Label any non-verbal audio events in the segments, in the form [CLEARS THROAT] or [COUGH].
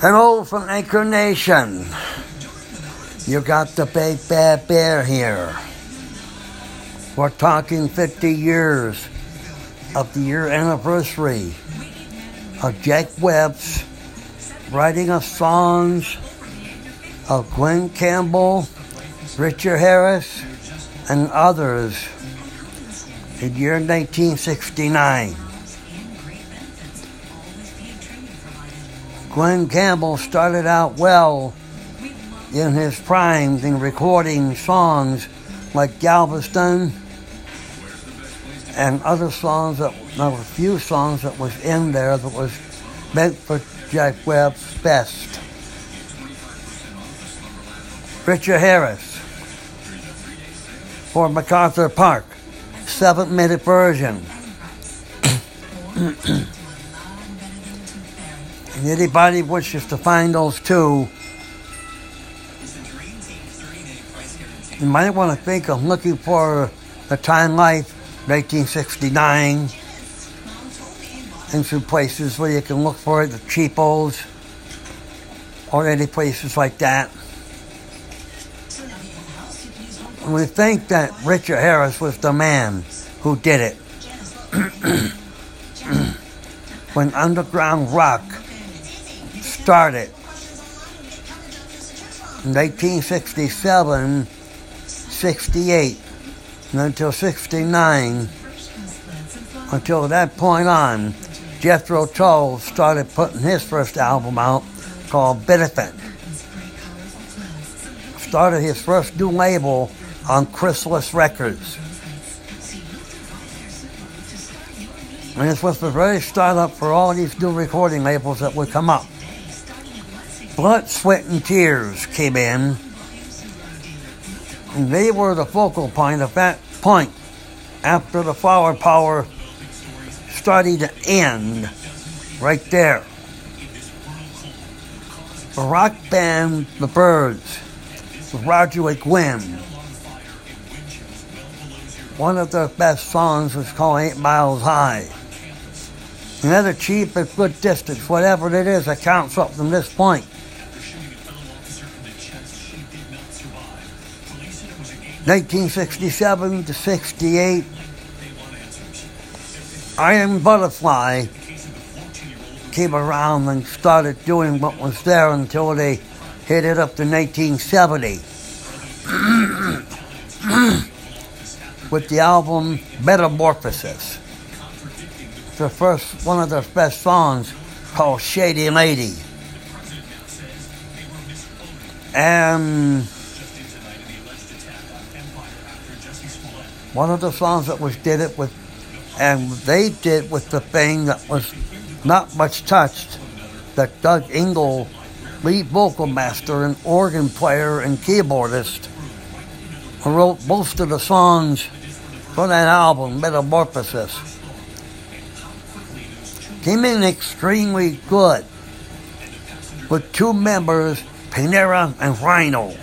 Hello from Anchor Nation. You got the big bad bear here. We're talking 50 years of the year anniversary of Jack Webb's writing of songs of Glen Campbell, Richard Harris, and others in the year 1969. Glen Campbell started out well in his prime in recording songs like Galveston and other songs that there were a few songs that was in there that was meant for Jack Webb's best. Richard Harris for MacArthur Park, seven minute version. [CLEARS THROAT] and anybody wishes to find those two, you might want to think of looking for the Time Life 1969 in some places where you can look for it, the cheapos or any places like that. And we think that Richard Harris was the man who did it. [CLEARS THROAT] when underground rock started in 1967, 68, and until 69, until that point on, Jethro Tull started putting his first album out called Benefit. Started his first new label on Chrysalis Records. And this was the very start up for all these new recording labels that would come up. Blood, Sweat, and Tears came in. And they were the focal point of that point after the Flower Power started to end right there. The rock band The Byrds with Roger McGuinn one of their best songs was called Eight Miles High. Another cheap but good distance, whatever it is, that counts up from this point. Nineteen sixty-seven to sixty-eight. Iron Butterfly came around and started doing what was there until they hit it up to 1970. [CLEARS THROAT] with the album Metamorphosis. The first one of their best songs called Shady Lady. And one of the songs that was did it with and they did with the thing that was not much touched that Doug Ingle, lead vocal master and organ player and keyboardist, who wrote most of the songs for that album, Metamorphosis. Came in extremely good with two members, Pinera and Rhino.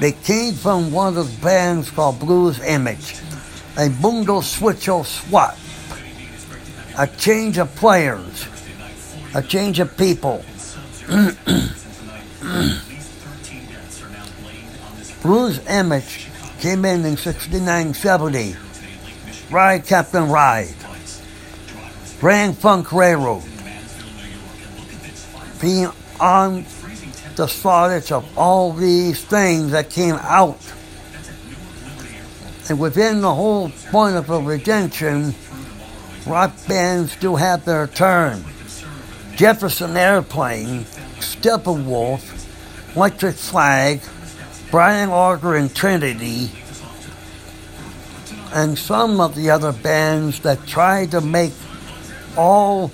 They came from one of the bands called Blues Image, a Bungo Switcho Swap, a change of players, a change of people. [CLEARS THROAT] Blues Image came in in 69 70. Ride Captain Ride. Grand Funk Railroad. Being on the shortage of all these things that came out. And within the whole point of a redemption, rock bands do have their turn. Jefferson Airplane, Steppenwolf, Electric Flag, Brian Auger and Trinity, and some of the other bands that tried to make all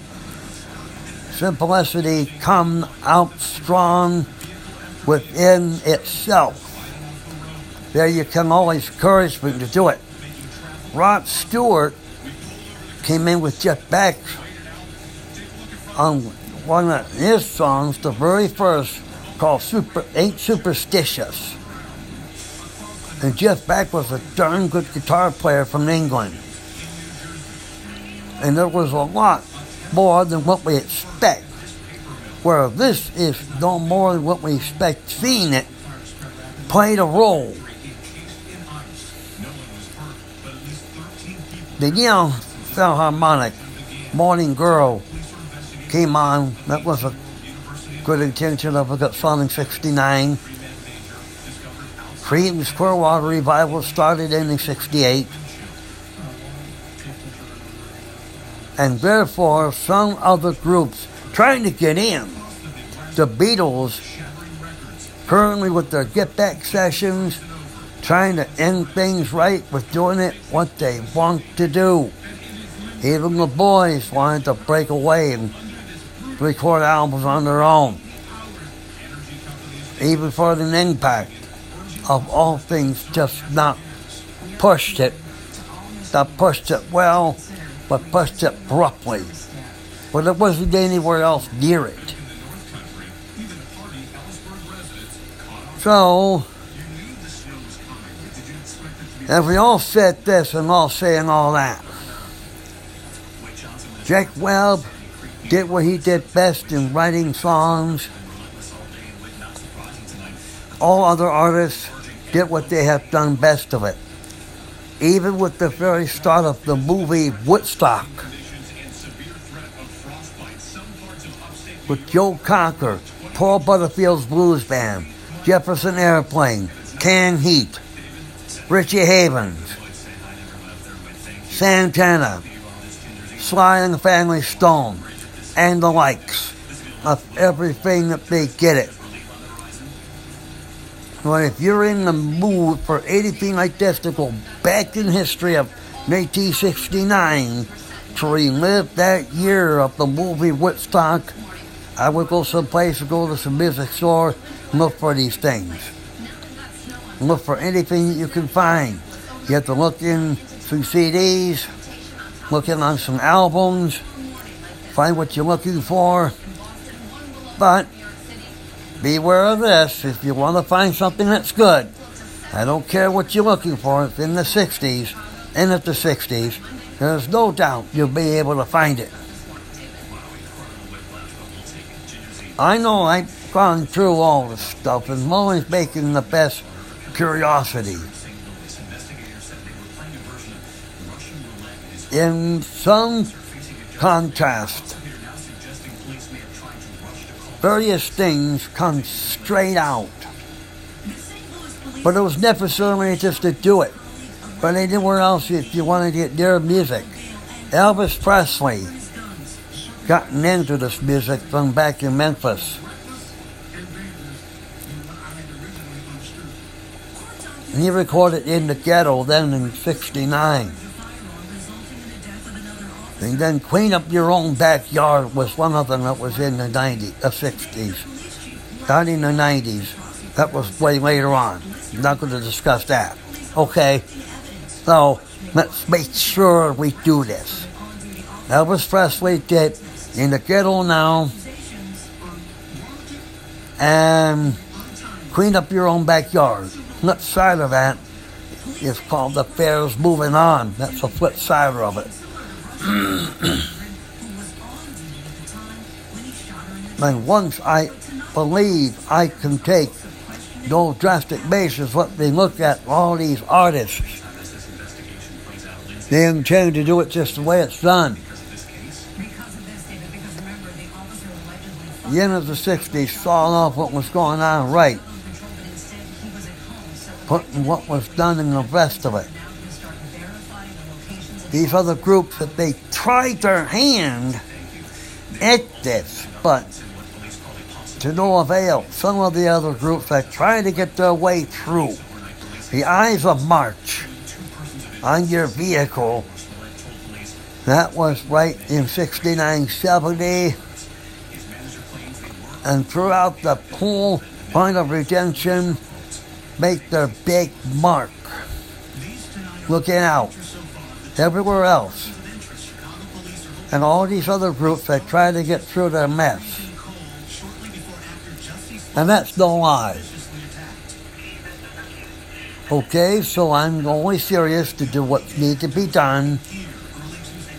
simplicity come out strong within itself. There you can always encourage me to do it. Rod Stewart came in with Jeff Beck on one of his songs, the very first, called Super Ain't Superstitious. And Jeff Beck was a darn good guitar player from England. And there was a lot more than what we expect where this is no more than what we expect seeing it, played a role. The Neon Philharmonic Morning Girl came on. That was a good intention of a good song in 69. Creedence Clearwater Revival started in 68. And therefore, some other groups trying to get in. The Beatles, currently with their Get Back sessions, trying to end things right with doing it what they want to do. Even the boys wanted to break away and record albums on their own. Even for the impact of all things, just not pushed it. Not pushed it well, but pushed it abruptly. But it wasn't anywhere else near it. So, if we all said this and all saying all that, Jack Webb did what he did best in writing songs. All other artists did what they have done best of it. Even with the very start of the movie Woodstock, with Joe Cocker, Paul Butterfield's Blues Band, Jefferson Airplane, Canned Heat, Richie Havens, Santana, Sly and the Family Stone, and the likes of everything that they get it. But if you're in the mood for anything like this to go back in history of 1969 to relive that year of the movie Woodstock, I would go someplace to go to some music store and look for these things. Look for anything you can find. You have to look in through CDs, look in on some albums, find what you're looking for. But beware of this if you want to find something that's good. I don't care what you're looking for. It's in the 60s, in the 60s. There's no doubt you'll be able to find it. I know I've gone through all this stuff and I'm always making the best curiosity. In some contrast, various things come straight out. But it was necessarily just to do it. But anywhere else, if you want to get their music, Elvis Presley gotten into this music from back in Memphis. And he recorded in the ghetto then in 69. And then Clean Up Your Own Backyard was one of them that was in the 90s, the 60s. Not in the 90s. That was way later on. I'm not going to discuss that. Okay? So, let's make sure we do this. Elvis Presley did In the Ghetto Now and Clean Up Your Own Backyard. Flip side of that is called The Fair's Moving On. That's the flip side of it. [COUGHS] and once I believe I can take those drastic measures, what they look at all these artists, they intend to do it just the way it's done. The end of the 60s saw off what was going on right, putting what was done in the rest of it these other groups that they tried their hand at this, but to no avail. Some of the other groups that tried to get their way through the eyes of March on your vehicle. That was right in 69 70. And throughout the whole point of redemption, make their big mark. Looking out everywhere else. And all these other groups that try to get through their mess. And that's no lie. Okay, so I'm only serious to do what needs to be done.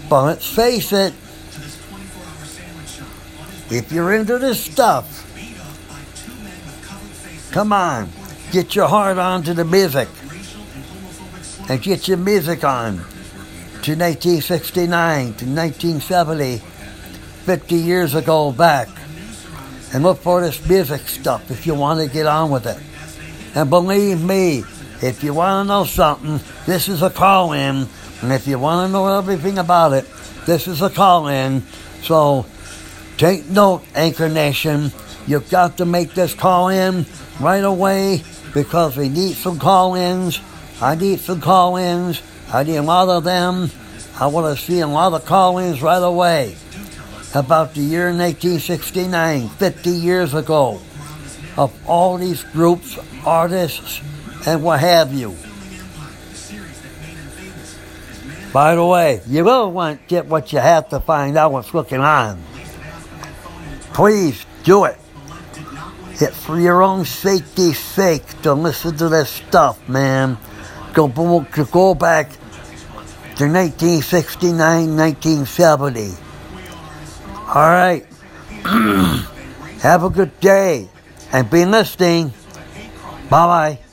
But let's face it, If you're into this stuff, come on, get your heart on to the music and get your music on to 1969 to 1970, 50 years ago back, and look for this music stuff if you want to get on with it. And believe me, if you want to know something, this is a call in. And if you want to know everything about it, this is a call in. So take note, Anchor Nation. You've got to make this call in right away because we need some call ins. I need some call ins. I need a lot of them. I want to see a lot of call ins right away about the year 1969, 50 years ago, of all these groups, artists, and what have you. By the way, you will want to get what you have to find out what's looking on. Please do it. It's for your own safety's sake don't listen to this stuff, man. Go, go back to 1969, 1970. All right. [CLEARS THROAT] Have a good day and be listening. Bye bye.